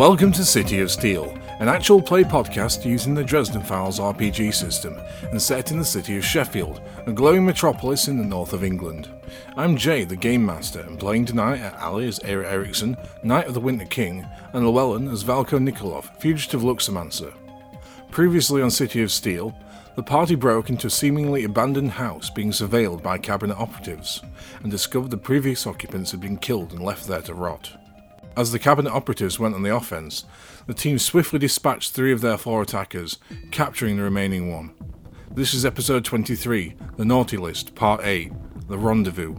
Welcome to City of Steel, an actual play podcast using the Dresden Files RPG system and set in the city of Sheffield, a glowing metropolis in the north of England. I'm Jay, the Game Master, and playing tonight are Ally as Eira Eriksson, Knight of the Winter King, and Llewelyn as Valko Nikolov, fugitive Luxomancer. Previously on City of Steel, the party broke into a seemingly abandoned house being surveilled by cabinet operatives and discovered the previous occupants had been killed and left there to rot. As the cabinet operatives went on the offense, the team swiftly dispatched three of their four attackers, capturing the remaining one. This is episode 23, The Naughty List, Part 8, The Rendezvous.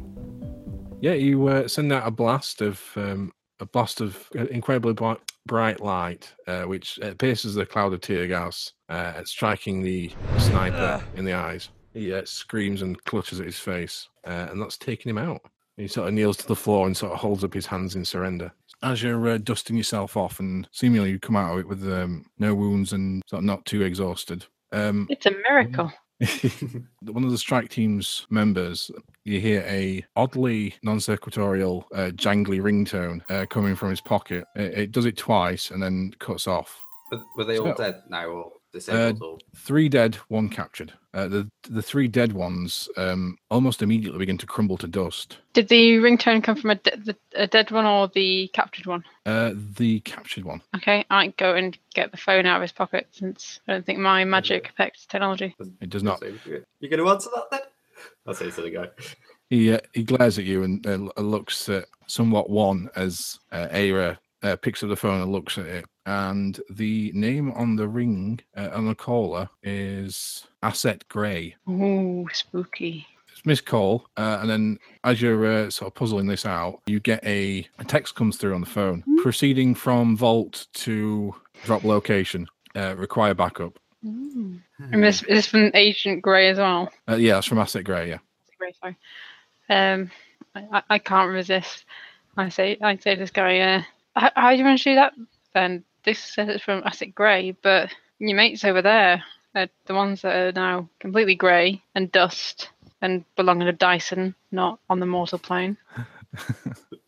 Yeah, you uh, send out a blast of um, a blast of incredibly bri- bright light, uh, which uh, pierces the cloud of tear gas, uh, striking the sniper in the eyes. He uh, screams and clutches at his face, uh, and that's taking him out. He sort of kneels to the floor and sort of holds up his hands in surrender. As you're uh, dusting yourself off, and seemingly you come out of it with um, no wounds and sort of not too exhausted. Um, It's a miracle. one of the strike team's members, you hear a oddly non-sequitorial, uh, jangly ringtone uh, coming from his pocket. It, it does it twice and then cuts off. Were, were they all dead now or disabled? or... Three dead, one captured. Uh, the the three dead ones um, almost immediately begin to crumble to dust. Did the ringtone come from a, de- the, a dead one or the captured one? Uh, the captured one. Okay, I go and get the phone out of his pocket since I don't think my magic affects technology. It does not. You're going to answer that then? I'll say to the guy. He uh, he glares at you and uh, looks uh, somewhat wan as uh, Eira uh, picks up the phone and looks at it. And the name on the ring uh, on the caller is Asset Grey. Oh, spooky. It's Miss Cole, uh, and then as you're uh, sort of puzzling this out, you get a, a text comes through on the phone, proceeding from vault to drop location. Uh, require backup. Ooh. And this is from Agent Grey as well. Uh, yeah, that's from Asset Grey. Yeah. Grey, sorry. Um, I, I- can't resist. I say, I say this guy, uh, how, how do you want to do that? Then this says it's from Asset Grey, but your mates over there, are the ones that are now completely grey and dust and belonging to Dyson, not on the mortal plane.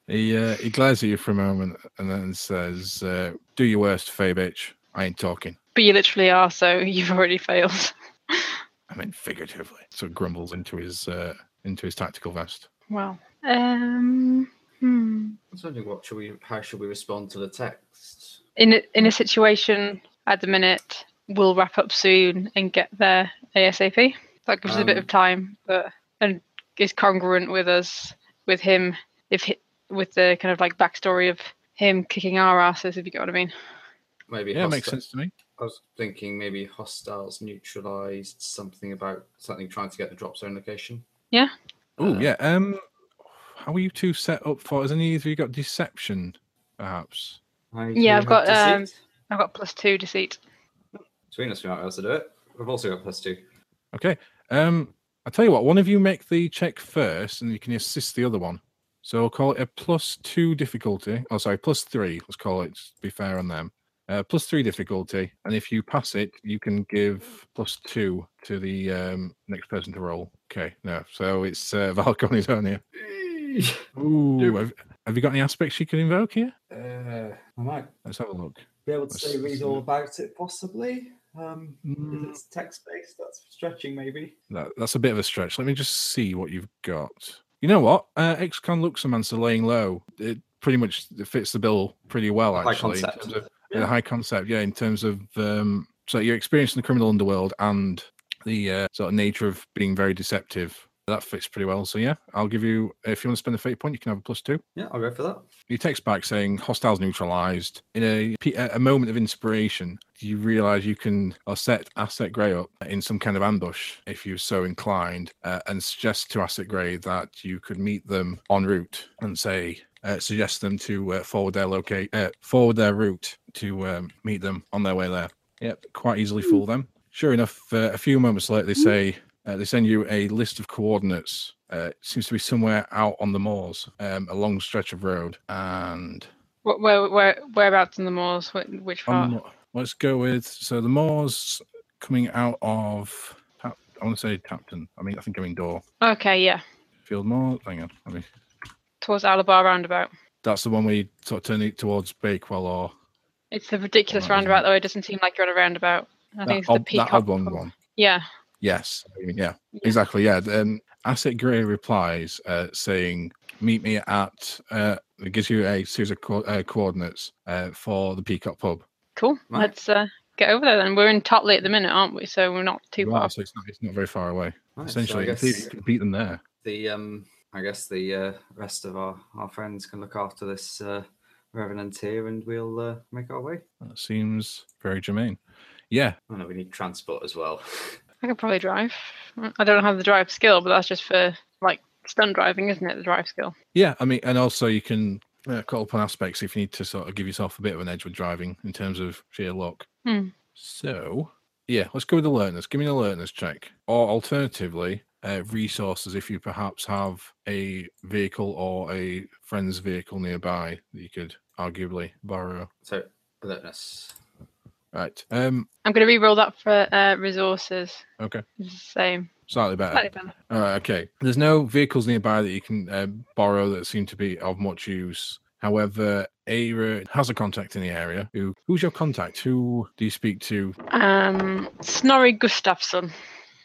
He uh, he glares at you for a moment and then says, uh, "Do your worst, Fae bitch. I ain't talking. But you literally are, so you've already failed. I mean figuratively." So grumbles into his uh, into his tactical vest. well, um, hmm. I was wondering what should we, how should we respond to the text? In a, in a situation at the minute, we'll wrap up soon and get there ASAP. That gives us a bit of Um, time, but and is congruent with us with him if hi- with the kind of like backstory of him kicking our asses, if you get what I mean. Maybe Yeah, makes sense to me. I was thinking maybe hostiles neutralized something about something trying to get the drop zone location. Yeah. Oh Uh, yeah. Um, how are you two set up for? Has any of you got deception, perhaps? I Yeah, I've got, have um, deceit. I've got plus two deceit. Between us, we might be able to do it. We've also got plus two. Okay. Um, I'll tell you what. One of you make the check first, and you can assist the other one. So I'll call it a plus two difficulty. Oh, sorry, plus three. Let's call it. Just to be fair on them. Uh, plus three difficulty, and if you pass it, you can give plus two to the um, next person to roll. Okay, no. So it's uh, Valk on his own here. Ooh, have, have you got any aspects you can invoke here? Uh, I might Let's have a look. be able to Let's say read all about it, possibly. Um, Mm. it's text based, that's stretching, maybe. That, that's a bit of a stretch. Let me just see what you've got. You know what? Uh, Ex-con Luxomancer laying low. It pretty much fits the bill pretty well, High actually. in concept. terms of- Yeah. High concept, yeah, in terms of um, so your experience in the criminal underworld and the uh, sort of nature of being very deceptive. That fits pretty well. So yeah, I'll give you if you want to spend the fate point, you can have a plus two. Yeah, I'll go for that. He text back saying hostiles neutralized. In a a moment of inspiration, you realize you can or set Asset Grey up in some kind of ambush if you're so inclined, uh, and suggest to Asset Grey that you could meet them en route and say. Uh, suggest them to uh, forward their locate uh, forward their route to um, meet them on their way there. Yep, quite easily fool them. Sure enough, uh, a few moments later, they say uh, they send you a list of coordinates. Uh, it seems to be somewhere out on the moors, um, a long stretch of road. And Wh- Where, where, whereabouts in the moors? Which part? let's go with so the moors coming out of. I want to say Tapton. I mean, I think I mean Dore. Okay, yeah, Field Moor. Hang on. I mean, towards Owler Bar roundabout. that's the one we sort of turn it towards Bakewell or It's the ridiculous roundabout, though. It doesn't seem like you're on a roundabout. I That think it's ob- the that peacock. oblong one. Yeah. Yes. Yeah, Yeah. exactly. Yeah. Then Asset Grey replies uh, saying, "Meet me at." Uh, it gives you a series of co- uh, coordinates uh, for the Peacock Pub. Cool. Right. Let's uh, get over there then. We're in Totley at the minute, aren't we? So we're not too Right, far. so it's not it's not very far away. Right, so I Essentially, guess you can beat them there. the um, I guess the uh, rest of our, our friends can look after this uh, revenant here, and we'll uh, make our way. That seems very germane. Yeah, I know we need transport as well. I could probably drive. I don't have the drive skill, but that's just for like stun driving, isn't it? The drive skill. yeah. I mean, and also you can uh, call upon aspects if you need to sort of give yourself a bit of an edge with driving in terms of sheer luck. Hmm. So, yeah, let's go with alertness. Give me an alertness check, or alternatively, uh, resources if you perhaps have a vehicle or a friend's vehicle nearby that you could arguably borrow. So alertness. Right. Um. I'm going to re-roll that for uh, resources. Okay. Same. Slightly better. Slightly better. All right, okay. There's no vehicles nearby that you can uh, borrow that seem to be of much use. However, Eira has a contact in the area. Who? Who's your contact? Who do you speak to, Um, Snorri Gustafsson.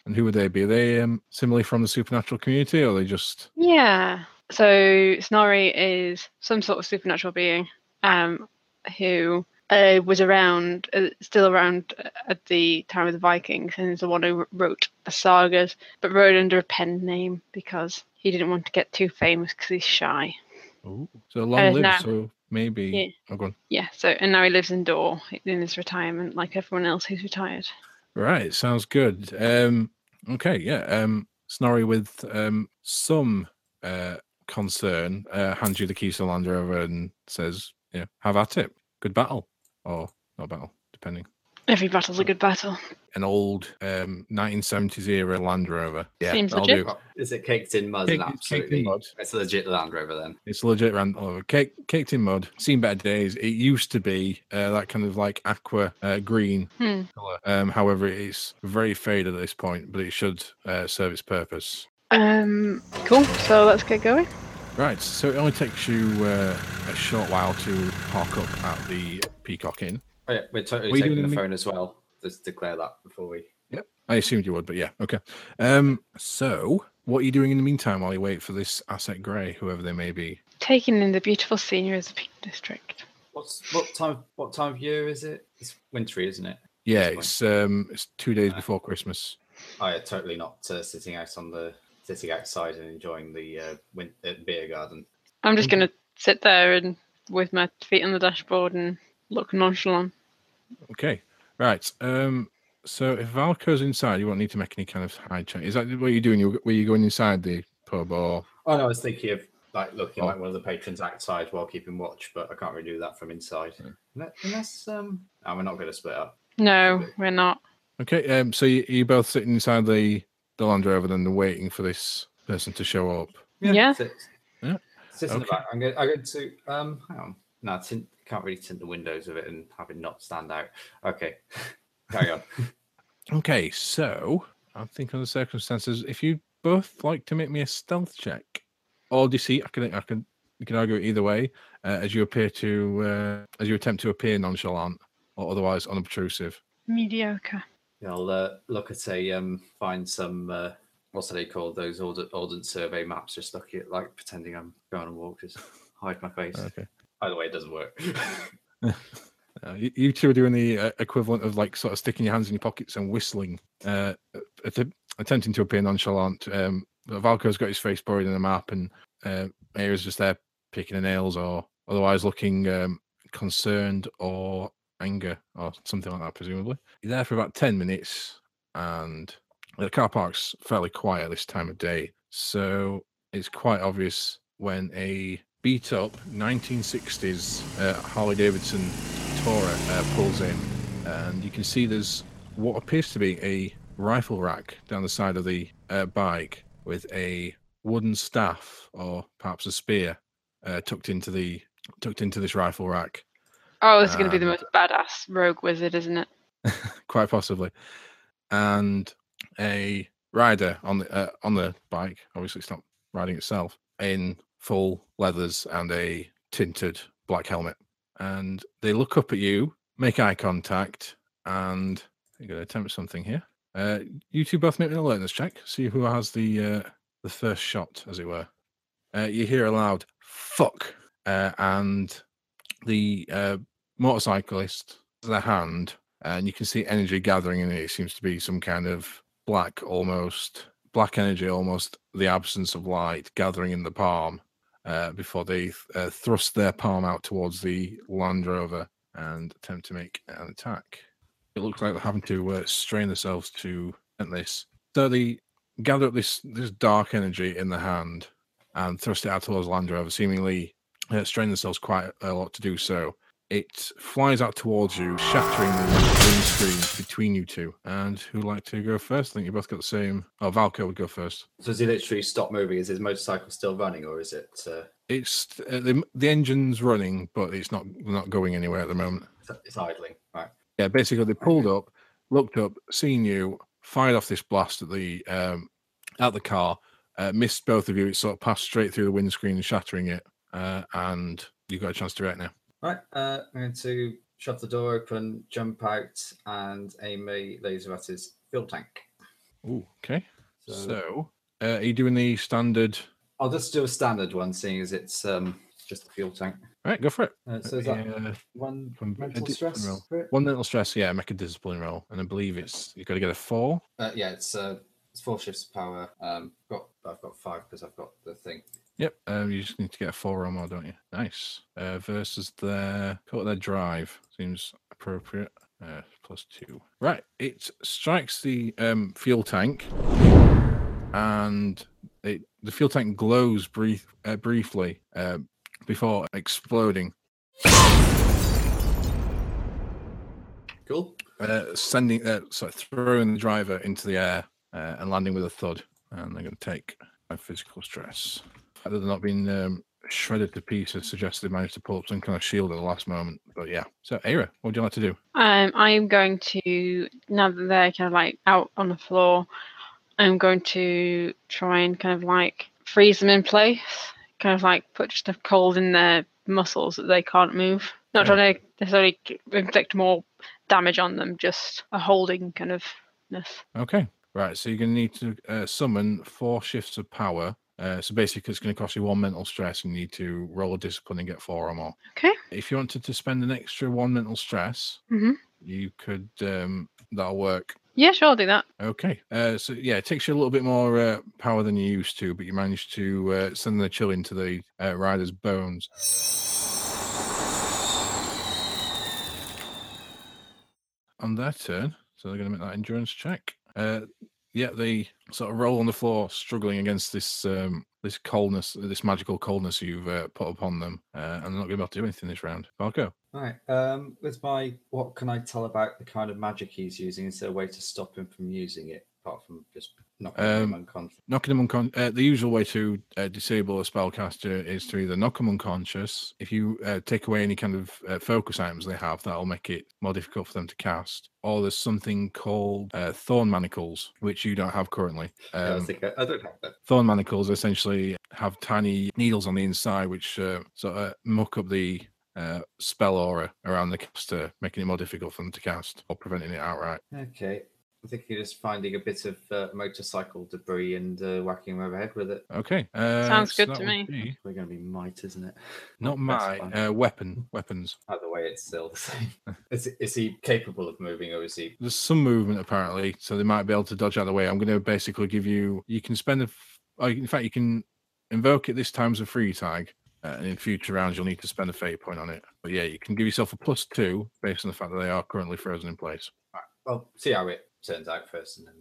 and who would they be? Are they um, similarly from the supernatural community, or are they just? Yeah. So Snorri is some sort of supernatural being, um, who uh, was around, uh, still around uh, at the time of the Vikings, and is the one who wrote the sagas, but wrote under a pen name because he didn't want to get too famous because he's shy. So long Uh, live. no. So maybe. Yeah. Oh. Yeah. So and now he lives in Dore in his retirement, like everyone else who's retired. Right. Sounds good. Um. Okay. Yeah. Um. Snorri with um some uh concern uh, hands you the keys to Land Rover and says, "Yeah, have at it. Good battle, or not battle, depending." Every battle's a good battle. an old um 1970s era Land Rover. Yeah, Seems that'll legit. do. Is it caked in mud? Cake- and it's caked absolutely, in mud. it's a legit Land Rover then. It's legit Land Rover. Cake, caked in mud. Seen better days. It used to be uh, that kind of like aqua uh, green Hmm. color. Um, however, it's very faded at this point, but it should uh, serve its purpose. Um. Cool. So let's get going. Right. So it only takes you uh, a short while to park up at the Peacock Inn. Oh, yeah, we're totally What are you taking the phone as well. Just declare that before we. Yep, I assumed you would, but yeah, okay. Um, so what are you doing in the meantime while you wait for this asset grey, whoever they may be? Taking in the beautiful scenery of the Peak District. What's what time? What time of year is it? It's wintry, isn't it? Yeah, it's um, it's two days Uh, before Christmas. Oh, yeah, totally not uh, sitting out on the sitting outside and enjoying the uh, win- uh, beer garden. I'm just Mhm. gonna sit there and with my feet on the dashboard and look nonchalant. Okay, right. Um, so if Valko's inside, you won't need to make any kind of hide check. Is that what you're doing? You were you going inside the pub or? Oh no, I was thinking of like looking Oh. like one of the patrons outside while keeping watch, but I can't really do that from inside. Unle- Unless um, no, we're not going to split up. No, we're not. Okay. Um, so you you both sitting inside the the Land Rover, then waiting for this person to show up. Yeah. Sit, Yeah, sit in the back. I'm going. I'm going to um. Hang on. No, tint, can't really tint the windows of it and have it not stand out. Okay, carry on. Okay, so I think on the circumstances, if you both like to make me a stealth check or deceit, I can I can you can argue either way. Uh, as you appear to uh, as you attempt to appear nonchalant or otherwise unobtrusive. Mediocre. I'll uh, look at a um, find some uh, what's they called those Ordnance Survey maps. Just look at like pretending I'm going on walk, just hide my face. Okay. By the way, it doesn't work. Uh, you, you two are doing the uh, equivalent of like sort of sticking your hands in your pockets and whistling, uh, att- attempting to appear nonchalant. Um, Valko's got his face buried in a map, and uh, Eira's just there picking her nails or otherwise looking um, concerned or anger or something like that, presumably. You're there for about 10 minutes, and the car park's fairly quiet this time of day. So it's quite obvious when a beat up 1960s uh, Harley Davidson Tourer uh, pulls in, and you can see there's what appears to be a rifle rack down the side of the uh, bike with a wooden staff or perhaps a spear uh, tucked into the tucked into this rifle rack. Oh, this is going to be the most badass rogue wizard, isn't it? quite possibly, and a rider on the uh, on the bike. Obviously, it's not riding itself in full leathers and a tinted black helmet. And they look up at you make eye contact, and I'm going to attempt something here. Uh, you two both make an alertness check. See who has the uh, the first shot, as it were. Uh, you hear a loud "fuck," uh, and the uh, motorcyclist their hand, and you can see energy gathering in it. It seems to be some kind of black, almost black energy, almost the absence of light gathering in the palm. Uh, before they uh, thrust their palm out towards the Land Rover and attempt to make an attack. It looks like they're having to uh, strain themselves to at this. So they gather up this this dark energy in the hand and thrust it out towards Land Rover, seemingly uh, strain themselves quite a lot to do so. It flies out towards you, shattering the windscreen between you two. And who'd like to go first? I think you both got the same. Oh, Valko would go first. So has he literally stopped moving? Is his motorcycle still running, or is it? Uh, It's uh, the the engine's running, but it's not not going anywhere at the moment. it's idling, right? Yeah, basically they pulled up, looked up, seen you, fired off this blast at the um at the car, uh, missed both of you. It sort of passed straight through the windscreen, shattering it, uh, and you got a chance to react now. Right. Uh, I'm going to shove the door open, jump out, and aim a laser at his fuel tank. Ooh, okay. So, So, uh, are you doing the standard? I'll just do a standard one, seeing as it's um, just the fuel tank. All right, go for it. Uh, so is that Yeah, one from- mental uh, stress? roll. one mental stress, yeah, make a discipline roll, and I believe it's you've got to get a four. Uh, yeah, it's uh, it's four shifts of power. Um, got I've got five because I've got the thing. Yep, um, you just need to get a four or more, don't you? Nice. Uh, versus their it their drive seems appropriate. Uh, plus two. Right, it strikes the um, fuel tank, and it the fuel tank glows brief uh, briefly uh, before exploding, Cool. uh, sending uh, sorry, throwing the driver into the air uh, and landing with a thud. And they're going to take a physical stress. Fact that they're not being um, shredded to pieces suggests they managed to pull up some kind of shield at the last moment. But yeah. So, Eira, what would you like to do? Um, I'm going to now that they're kind of like out on the floor, I'm going to try and kind of like freeze them in place, kind of like put just a cold in their muscles that they can't move. Not Yeah. trying to necessarily inflict more damage on them, just a holding kind of ness. Okay. Right. So, you're going to need to uh, summon four shifts of power. Uh, so, basically, it's going to cost you one mental stress and you need to roll a discipline and get four or more. Okay. If you wanted to spend an extra one mental stress, Mhm. you could, um, that'll work. Yeah, sure, I'll do that. Okay. Uh, so yeah, it takes you a little bit more uh, power than you used to, but you managed to uh, send the chill into the uh, rider's bones. On their turn, so they're going to make that endurance check. Uh, yeah, they sort of roll on the floor, struggling against this um, this coldness, this magical coldness you've uh, put upon them, uh, and they're not going to be able to do anything this round. Valko. Right. Um, with my, what can I tell about the kind of magic he's using? Is there a way to stop him from using it apart from just knocking Um, him unconscious? knocking them unconscious. Uh, the usual way to uh, disable a spellcaster is to either knock them unconscious. If you uh, take away any kind of uh, focus items they have, that'll make it more difficult for them to cast. Or there's something called uh, thorn manacles, which you don't have currently. Yeah, I Um, think I, I don't have that. thorn manacles essentially have tiny needles on the inside, which uh, sort of muck up the uh, spell aura around the caster, making it more difficult for them to cast or preventing it outright. Okay. I think you're just finding a bit of uh, motorcycle debris and uh, whacking him overhead with it. Okay. Uh, Sounds so good to me. be- We're going to be might, isn't it? Not That's my uh, weapon. Weapons. Either way, it's still the same. is, is he capable of moving, or is he? There's some movement apparently, so they might be able to dodge out of the way. I'm going to basically give you. You can spend a. f- oh, In fact, you can invoke it this time as a free tag, uh, and in future rounds you'll need to spend a fate point on it. But yeah, you can give yourself a plus two based on the fact that they are currently frozen in place. Well, see how it turns out first, and then.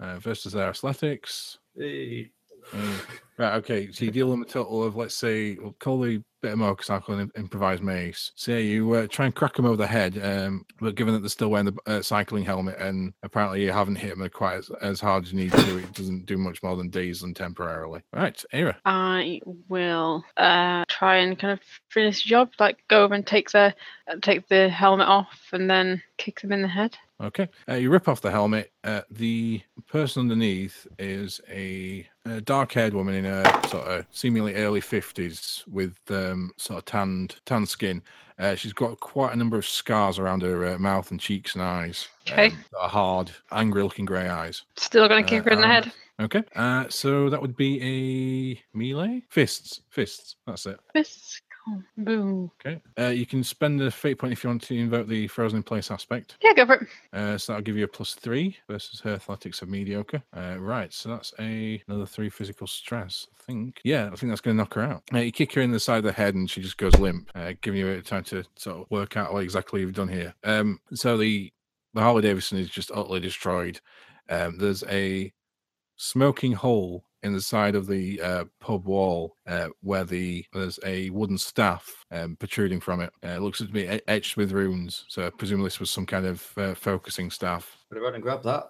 Uh, versus their athletics. Eh, Mm. Right, okay. So you deal them a total of, let's say, we'll call the bit of motorcycle and improvised mace. So yeah, you uh, try and crack them over the head, um, but given that they're still wearing the uh, cycling helmet and apparently you haven't hit them quite as, as hard as you need to, it doesn't do much more than daze them temporarily. Right, Eira. I will uh, try and kind of finish the job, like go over and take the uh, take the helmet off and then kick them in the head. Okay. Uh, you rip off the helmet. Uh, the person underneath is a, a dark-haired woman in her sort of seemingly early fifties with um, sort of tanned, tanned skin. Uh, she's got quite a number of scars around her uh, mouth and cheeks and eyes. Okay. Um, hard, angry-looking grey eyes. Still gonna Uh, kick her in the head. Okay. Uh, so that would be a melee fists. Fists. That's it. Fists. Cool. Boo. Okay. Uh, you can spend a fate point if you want to invoke the frozen in place aspect. Yeah, go for it. Uh, so that'll give you a plus three versus her athletics of mediocre. Uh, right, so that's a another three physical stress. I think. Yeah, I think that's going to knock her out. Uh, you kick her in the side of the head, and she just goes limp, uh, giving you a bit of time to sort of work out what exactly you've done here. Um, so the the Harley Davidson is just utterly destroyed. Um, there's a smoking hole in the side of the uh, pub wall uh, where the there's a wooden staff um, protruding from it. Uh, it looks to be etched with runes, so presumably this was some kind of uh, focusing staff. Better run and grab that.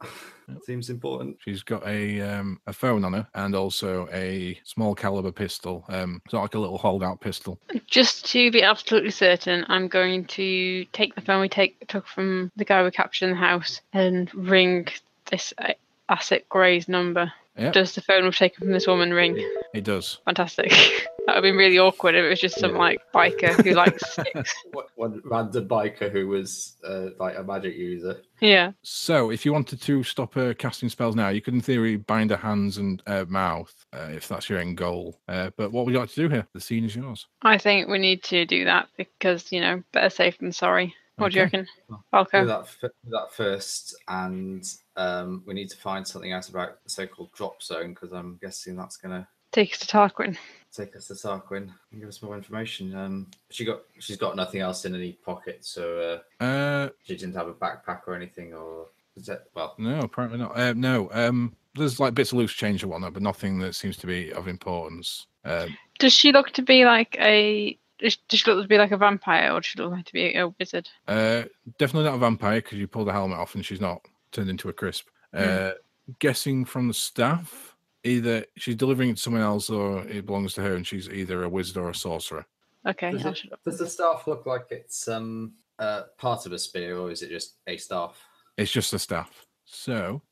Seems important. She's got a um, a phone on her and also a small caliber pistol, um, sort of like a little holdout pistol. Just to be absolutely certain, I'm going to take the phone we take took from the guy we captured in the house and ring this uh, Asset Grey's number. Yep. Does the phone we've taken from this woman ring? It does. Fantastic. that would be really awkward if it was just some Yeah. like biker who likes sticks. One- One random biker who was uh, like a magic user. Yeah. So, if you wanted to stop her casting spells now, you could, in theory, bind her hands and uh, mouth uh, if that's your end goal. Uh, but what would you like to do here? The scene is yours. I think we need to do that because, you know, better safe than sorry. What do you Okay. reckon? Well, Valko. Do that, f- do that first, and um, we need to find something out about the so-called drop zone because I'm guessing that's going to Take us to Tarquin. take us to Tarquin and give us more information. Um, she got she's got nothing else in any pocket, so uh, Uh, she didn't have a backpack or anything, or is that well? no, apparently not. Uh, no, um, there's like bits of loose change and whatnot, but nothing that seems to be of importance. Um, Does she look to be like a. Does does she look to be like a vampire or does she look like to be a wizard? Uh, definitely not a vampire because you pull the helmet off and she's not turned into a crisp. Uh, guessing from the staff, either she's delivering it to someone else or it belongs to her, and she's either a wizard or a sorcerer. Okay. Does, it- does the staff look like it's um uh, part of a spear, or is it just a staff? It's just a staff. So,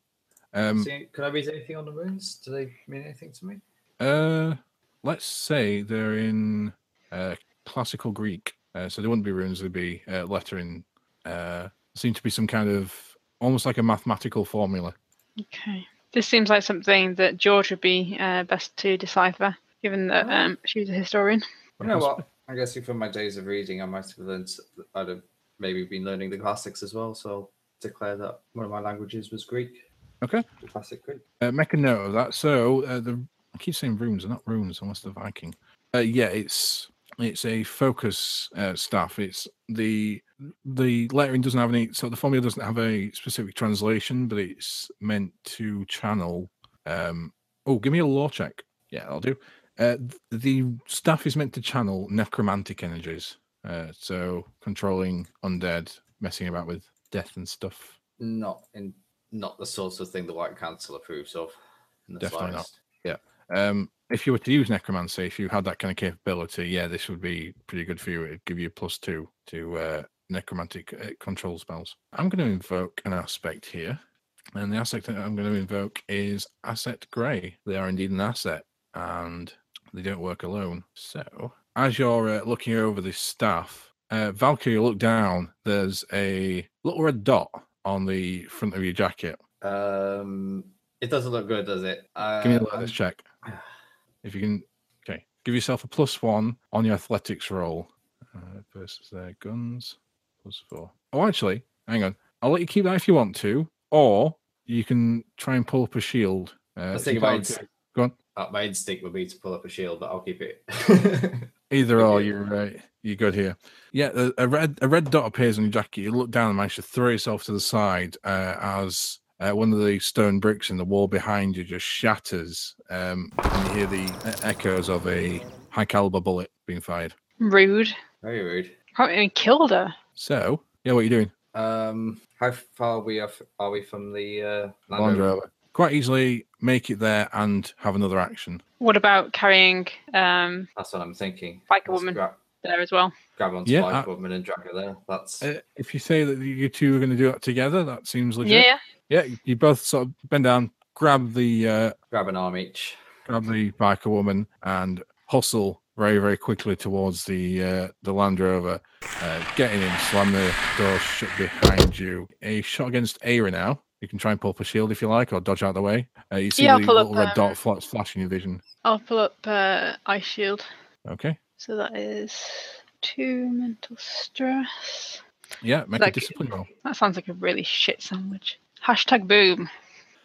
um, See, can I read anything on the runes? Do they mean anything to me? uh, let's say they're in uh, classical Greek, uh, so they wouldn't be runes; they'd be uh, lettering. Uh, seem to be some kind of almost like a mathematical formula. Okay. This seems like something that George would be uh, best to decipher, given that um, she's a historian. You know what? I'm guessing from my days of reading, I might have learned. s- I'd have maybe been learning the classics as well. So I'll declare that one of my languages was Greek. Okay. the classic Greek. Uh, make a note of that. So uh, the I keep saying runes, they're not runes unless they're Viking. Uh, yeah, it's it's a focus uh, staff. It's the the lettering doesn't have any. So the formula doesn't have a specific translation, but it's meant to channel. Um, oh, give me a lore check. Yeah, I'll do. Uh, the staff is meant to channel necromantic energies. Uh, so controlling undead, messing about with death and stuff. Not in, not the sort of thing the White Council approves of. Definitely not. slightest. Um, if you were to use necromancy, if you had that kind of capability, yeah, this would be pretty good for you. It'd give you a plus two to uh, necromantic uh, control spells. I'm going to invoke an aspect here, and the aspect that I'm going to invoke is Asset Grey. They are indeed an asset, and they don't work alone. So, as you're uh, looking over this staff, uh, Valkyrie, look down. There's a little red dot on the front of your jacket. Um, it doesn't look good, does it? Uh, Give me a let's check. If you can, okay, give yourself a plus one on your athletics roll uh, versus their guns. Plus four. Oh, actually, hang on. I'll let you keep that if you want to, or you can try and pull up a shield. Uh, I was if you thinking my, inst- it- go on. uh, my instinct would be to pull up a shield, but I'll keep it. Either or, you're right. You're good here. Yeah, a, a red a red dot appears on your jacket. You look down and manage to throw yourself to the side uh, as uh, one of the stone bricks in the wall behind you just shatters, um, and you hear the echoes of a high caliber bullet being fired. Rude. Very rude. Can't even killed her. So, yeah, what are you doing? Um, how far we are, are we from the uh, Land Wander Rover? over. Quite easily make it there and have another action. What about carrying um That's what I'm thinking. Like a Let's woman. grab- there as well. Grab onto Yeah, Bike I- Woman and drag her there. That's Uh, if you say that you two are going to do that together, that seems legit. Yeah, Yeah, you both sort of bend down, grab the uh, grab an arm each. grab the biker woman, and hustle very, very quickly towards the uh, the Land Rover. Uh, getting in, slam the door shut behind you. A shot against Eira now. You can try and pull up a shield if you like, or dodge out the way. Uh, you see Yeah, the pull up, little red um, dot flash, flash in your vision. I'll pull up uh, Ice Shield. Okay. So that is two mental stress. Yeah, make a discipline roll. That sounds like a really shit sandwich. Hashtag boom,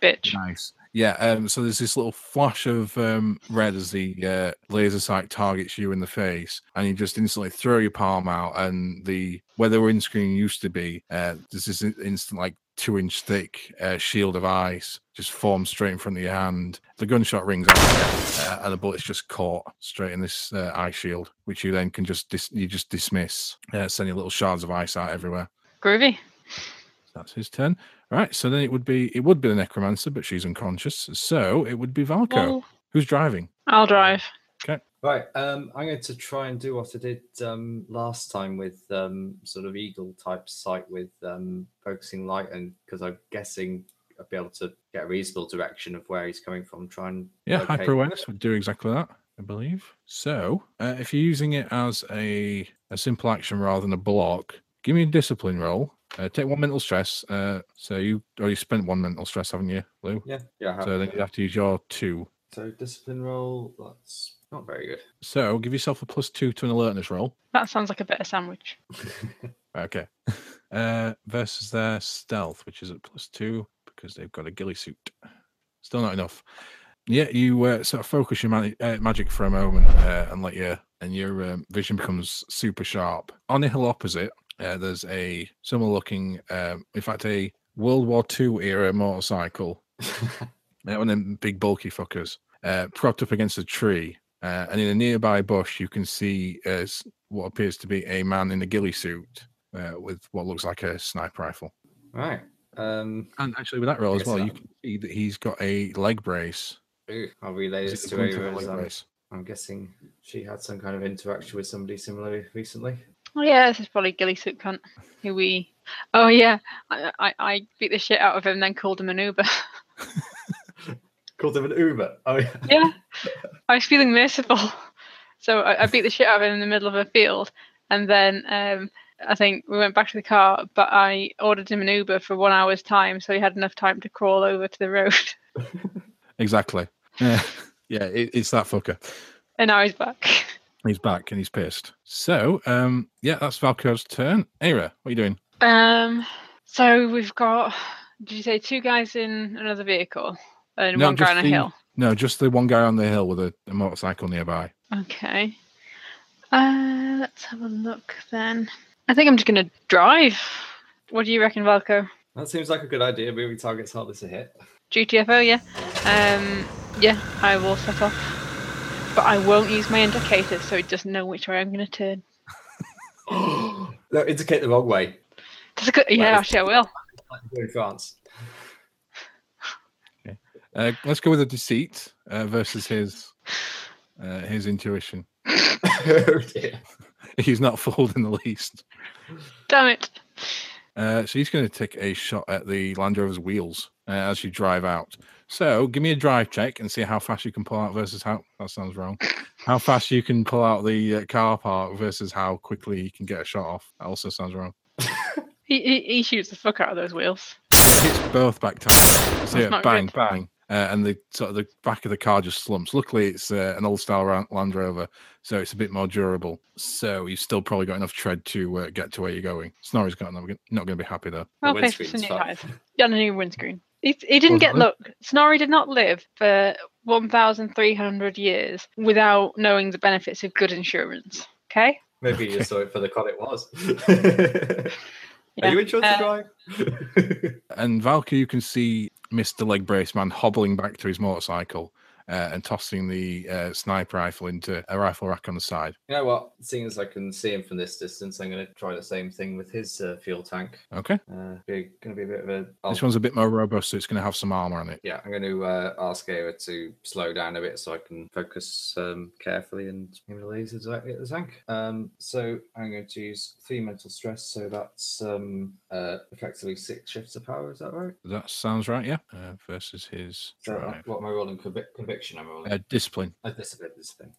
bitch. Nice. Yeah, um, so there's this little flash of um, red as the uh, laser sight targets you in the face, and you just instantly throw your palm out, and the where the windscreen used to be, uh, there's this in- instant like two inch thick uh, shield of ice just forms straight in front of your hand. The gunshot rings out, uh, and the bullet's just caught straight in this uh, ice shield, which you then can just dis- you just dismiss, uh, sending little shards of ice out everywhere. Groovy. That's his turn. Right, so then it would be it would be the necromancer, but she's unconscious. So it would be Valko. Well, Who's driving? I'll drive. Right, um, I'm going to try and do what I did um, last time with um, sort of eagle type sight with um, focusing light, and because I'm guessing I'll be able to get a reasonable direction of where he's coming from. Try and Yeah, locate- hyper awareness would do exactly that, I believe. So uh, if you're using it as a a simple action rather than a block, give me a discipline roll. Uh, take one mental stress. Uh, so you already spent one mental stress, haven't you, Lou? Yeah, yeah. I have, So then you have to use your two. So discipline roll. That's not very good. So give yourself a plus two to an alertness roll. That sounds like a better sandwich. Okay. Uh, versus their stealth, which is at plus two because they've got a ghillie suit. Still not enough. Yeah, you uh, sort of focus your mani- uh, magic for a moment uh, and let your and your um, vision becomes super sharp. On the hill opposite, uh, there's a similar looking, um, in fact, a World War II era motorcycle. One of them big bulky fuckers, uh, propped up against a tree. Uh, and in a nearby bush, you can see uh, what appears to be a man in a ghillie suit uh, with what looks like a sniper rifle. right. Um, And actually, with that roll as guess well, you can see that he's got a leg brace. ooh, I'll relay Is this it to the Gunther Ava. leg as, brace? I'm guessing she had some kind of interaction with somebody similar recently. Oh yeah, this is probably Ghillie Suit cunt. Who we? Oh yeah, I, I I beat the shit out of him, then called him an Uber. Called him an Uber. Oh yeah. yeah, I was feeling merciful, so I, I beat the shit out of him in the middle of a field, and then um, I think we went back to the car, but I ordered him an Uber for one hour's time, so he had enough time to crawl over to the road, Exactly. Yeah, yeah it, it's that fucker. and now he's back. He's back and he's pissed. So, um, yeah, that's Valko's turn. Eira, what are you doing? Um, so we've got. Did you say two guys in another vehicle and No, one guy just on a the- hill? No, just the one guy on the hill with a, a motorcycle nearby. Okay. Uh, let's have a look then. I think I'm just gonna drive. What do you reckon, Valko? That seems like a good idea. Moving targets help this a hit. GTFO, yeah. Um, yeah, I will set off, but I won't use my indicator, so it doesn't know which way I'm gonna turn. no, indicate the wrong way. That's a good. Yeah, Right. actually, I will. Like you do in France. Uh, let's go with a deceit uh, versus his uh, his intuition. oh dear. He's not fooled in the least. Damn it. Uh, so he's going to take a shot at the Land Rover's wheels uh, as you drive out. So give me a drive check and see how fast you can pull out versus how that sounds wrong. How fast you can pull out the uh, car park versus how quickly you can get a shot off. That also sounds wrong. He, he, he shoots the fuck out of those wheels. It's both back tires. So yeah, not bang, good. bang. Uh, and the sort of the back of the car just slumps. Luckily, it's uh, an old style Land Rover, so it's a bit more durable. So you've still probably got enough tread to uh, get to where you're going. Snorri's got not, not going to be happy though. I'll pay for some windscreen's new fine. tires. Yeah, a new windscreen. He, he didn't get Wasn't look. Snorri did not live for 1,300 years without knowing the benefits of good insurance. Okay. Maybe you just saw it for the con it was. Yeah, Are you insured uh, to drive? And Valky, you can see Mr. Leg Brace Man hobbling back to his motorcycle uh, and tossing the uh, sniper rifle into a rifle rack on the side. You know what? Seeing as I can see him from this distance, I'm going to try the same thing with his uh, fuel tank. Okay. Uh, be going to be a bit of a. I'll- This one's a bit more robust, so it's going to have some armor on it. yeah, I'm going to uh, ask Ava to slow down a bit so I can focus um, carefully and aim the lasers directly at the tank. Um, so I'm going to use three mental stress, so that's um, uh, effectively six shifts of power. Is that right? That sounds right, yeah. Uh, versus his So what am I rolling? Convic- conviction. I'm rolling. Uh, discipline. Uh, discipline. Discipline.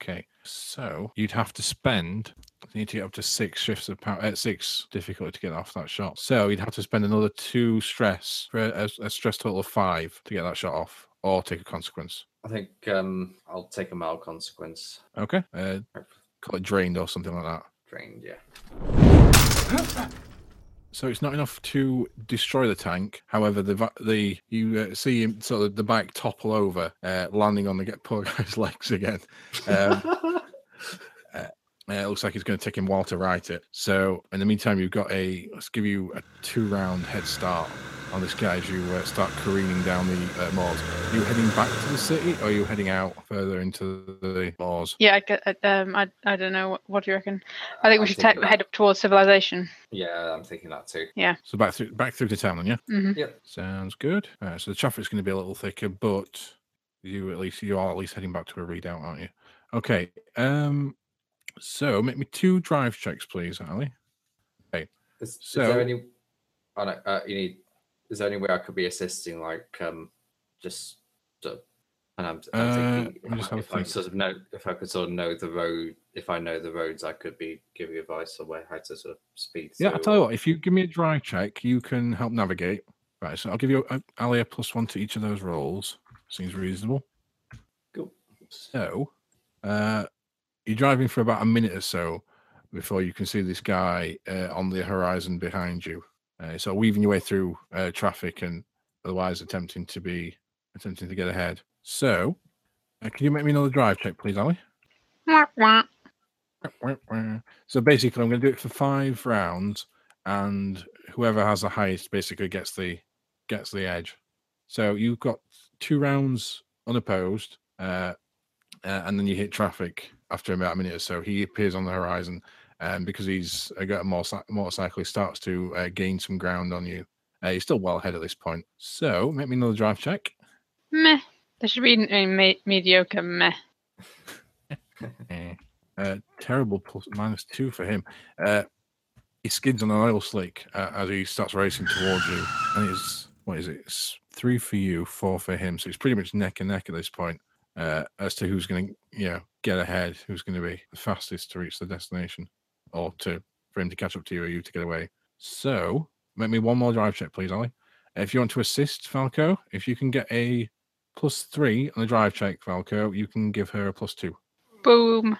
Okay, so you'd have to spend. You need to get up to six shifts of power. Uh, six difficulty to get off that shot. So you'd have to spend another two stress for a, a stress total of five to get that shot off, or take a consequence. I think um, I'll take a mild consequence. Okay, uh, call it drained or something like that. Drained. Yeah. So it's not enough to destroy the tank. However, the the you uh, see him sort of the bike topple over, uh, landing on the get poor guy's legs again. Um, uh, it looks like it's going to take him a while to write it. So in the meantime, you've got a let's give you a two round head start on this guy as you uh, start careening down the uh, moors. Are you heading back to the city, or are you heading out further into the moors? Yeah, I, get- um, I, I don't know. What, what do you reckon? I think we I'm should thinking head up towards civilization. Yeah, I'm thinking that too. Yeah. So back through back through to town, then, yeah. hmm Yep. Sounds good. Uh, so the traffic's going to be a little thicker, but you at least you are at least heading back to a readout, aren't you? Okay. Um. So make me two drive checks, please, Ali. Is, is So- there any? Oh, no, uh, you need. Is there any way I could be assisting, like um, just, uh, and I'm, I'm Uh, thinking let me if, just I, if I think. sort of know, if I could sort of know the road, if I know the roads, I could be giving advice on where how to sort of speed. Yeah, I'll tell you what. If you give me a drive check, you can help navigate. Right. So I'll give you a, Ali a plus one to each of those rolls. Seems reasonable. Cool. So, uh, you're driving for about a minute or so before you can see this guy uh, on the horizon behind you. Uh, so weaving your way through uh, traffic and otherwise attempting to be attempting to get ahead. So, uh, can you make me another drive check, please, Ali? So basically, I'm going to do it for five rounds, and whoever has the highest basically gets the gets the edge. So you've got two rounds unopposed, uh, and then you hit traffic after about a minute or so. He appears on the horizon, and because he's uh, got a motorcy- motorcycle, he starts to uh, gain some ground on you. Uh, he's still well ahead at this point. So make me another drive check. Meh. There should be a me- mediocre meh. Eh. Uh, terrible plus minus two for him. Uh, he skids on an oil slick uh, as he starts racing towards you, and it's what is it? It's three for you, four for him. So it's pretty much neck and neck at this point uh, as to who's going to, you know, get ahead, who's going to be the fastest to reach the destination, or to for him to catch up to you, or you to get away. So make me one more drive check, please, Ollie. If you want to assist Valko, if you can get a plus three on the drive check, Valko, you can give her a plus two. Boom.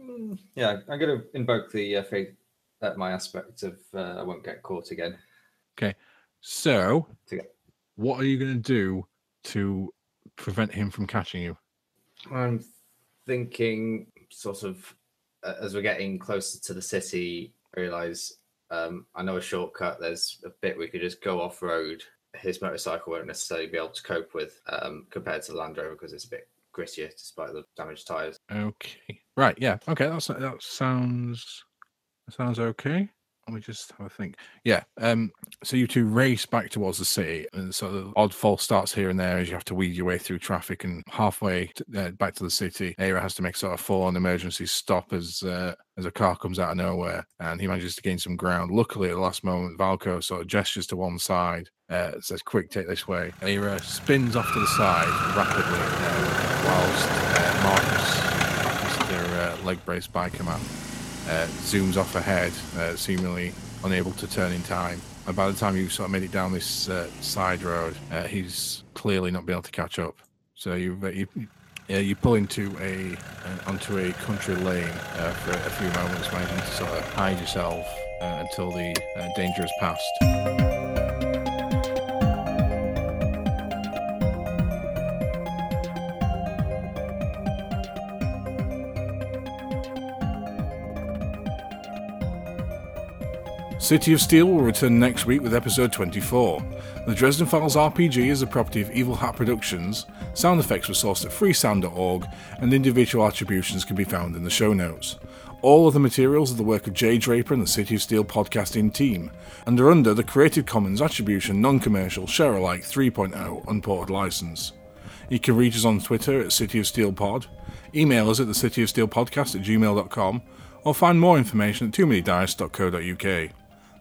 Mm, Yeah, I'm going to invoke the uh, faith at my aspect of uh, I won't get caught again. Okay. So, what are you going to do to prevent him from catching you? I'm thinking sort of as we're getting closer to the city, I realize um, I know a shortcut. There's a bit we could just go off road. His motorcycle won't necessarily be able to cope with um, compared to the Land Rover because it's a bit grittier despite the damaged tires. Okay. Right. Yeah. Okay. That's that sounds that sounds okay. Let me just have a think. Yeah. Um. So you two race back towards the city, and so the odd false starts here and there as you have to weed your way through traffic. And halfway to, uh, back to the city, Eira has to make sort of full-on emergency stop as uh, as a car comes out of nowhere, and he manages to gain some ground. Luckily, at the last moment, Valko sort of gestures to one side, uh, says, "Quick, take this way." Eira spins off to the side rapidly, uh, whilst uh, Marcus, Mr. Uh, leg brace biker man, uh, zooms off ahead, uh, seemingly unable to turn in time. And by the time you sort of made it down this uh, side road, uh, he's clearly not been able to catch up. So you uh, you you pull into a uh, onto a country lane uh, for a few moments, managing to sort of hide yourself uh, until the uh, danger has passed. City of Steel will return next week with episode 24. The Dresden Files RPG is a property of Evil Hat Productions, Sound effects were sourced at freesound.org, and individual attributions can be found in the show notes. All of the materials are the work of Jay Draper and the City of Steel podcasting team, and are under the Creative Commons Attribution Non Commercial Share Alike 3.0 Unported license. You can reach us on Twitter at City of Steel Pod, email us at the City of Steel Podcast at gmail.com, or find more information at too many dice.co.uk.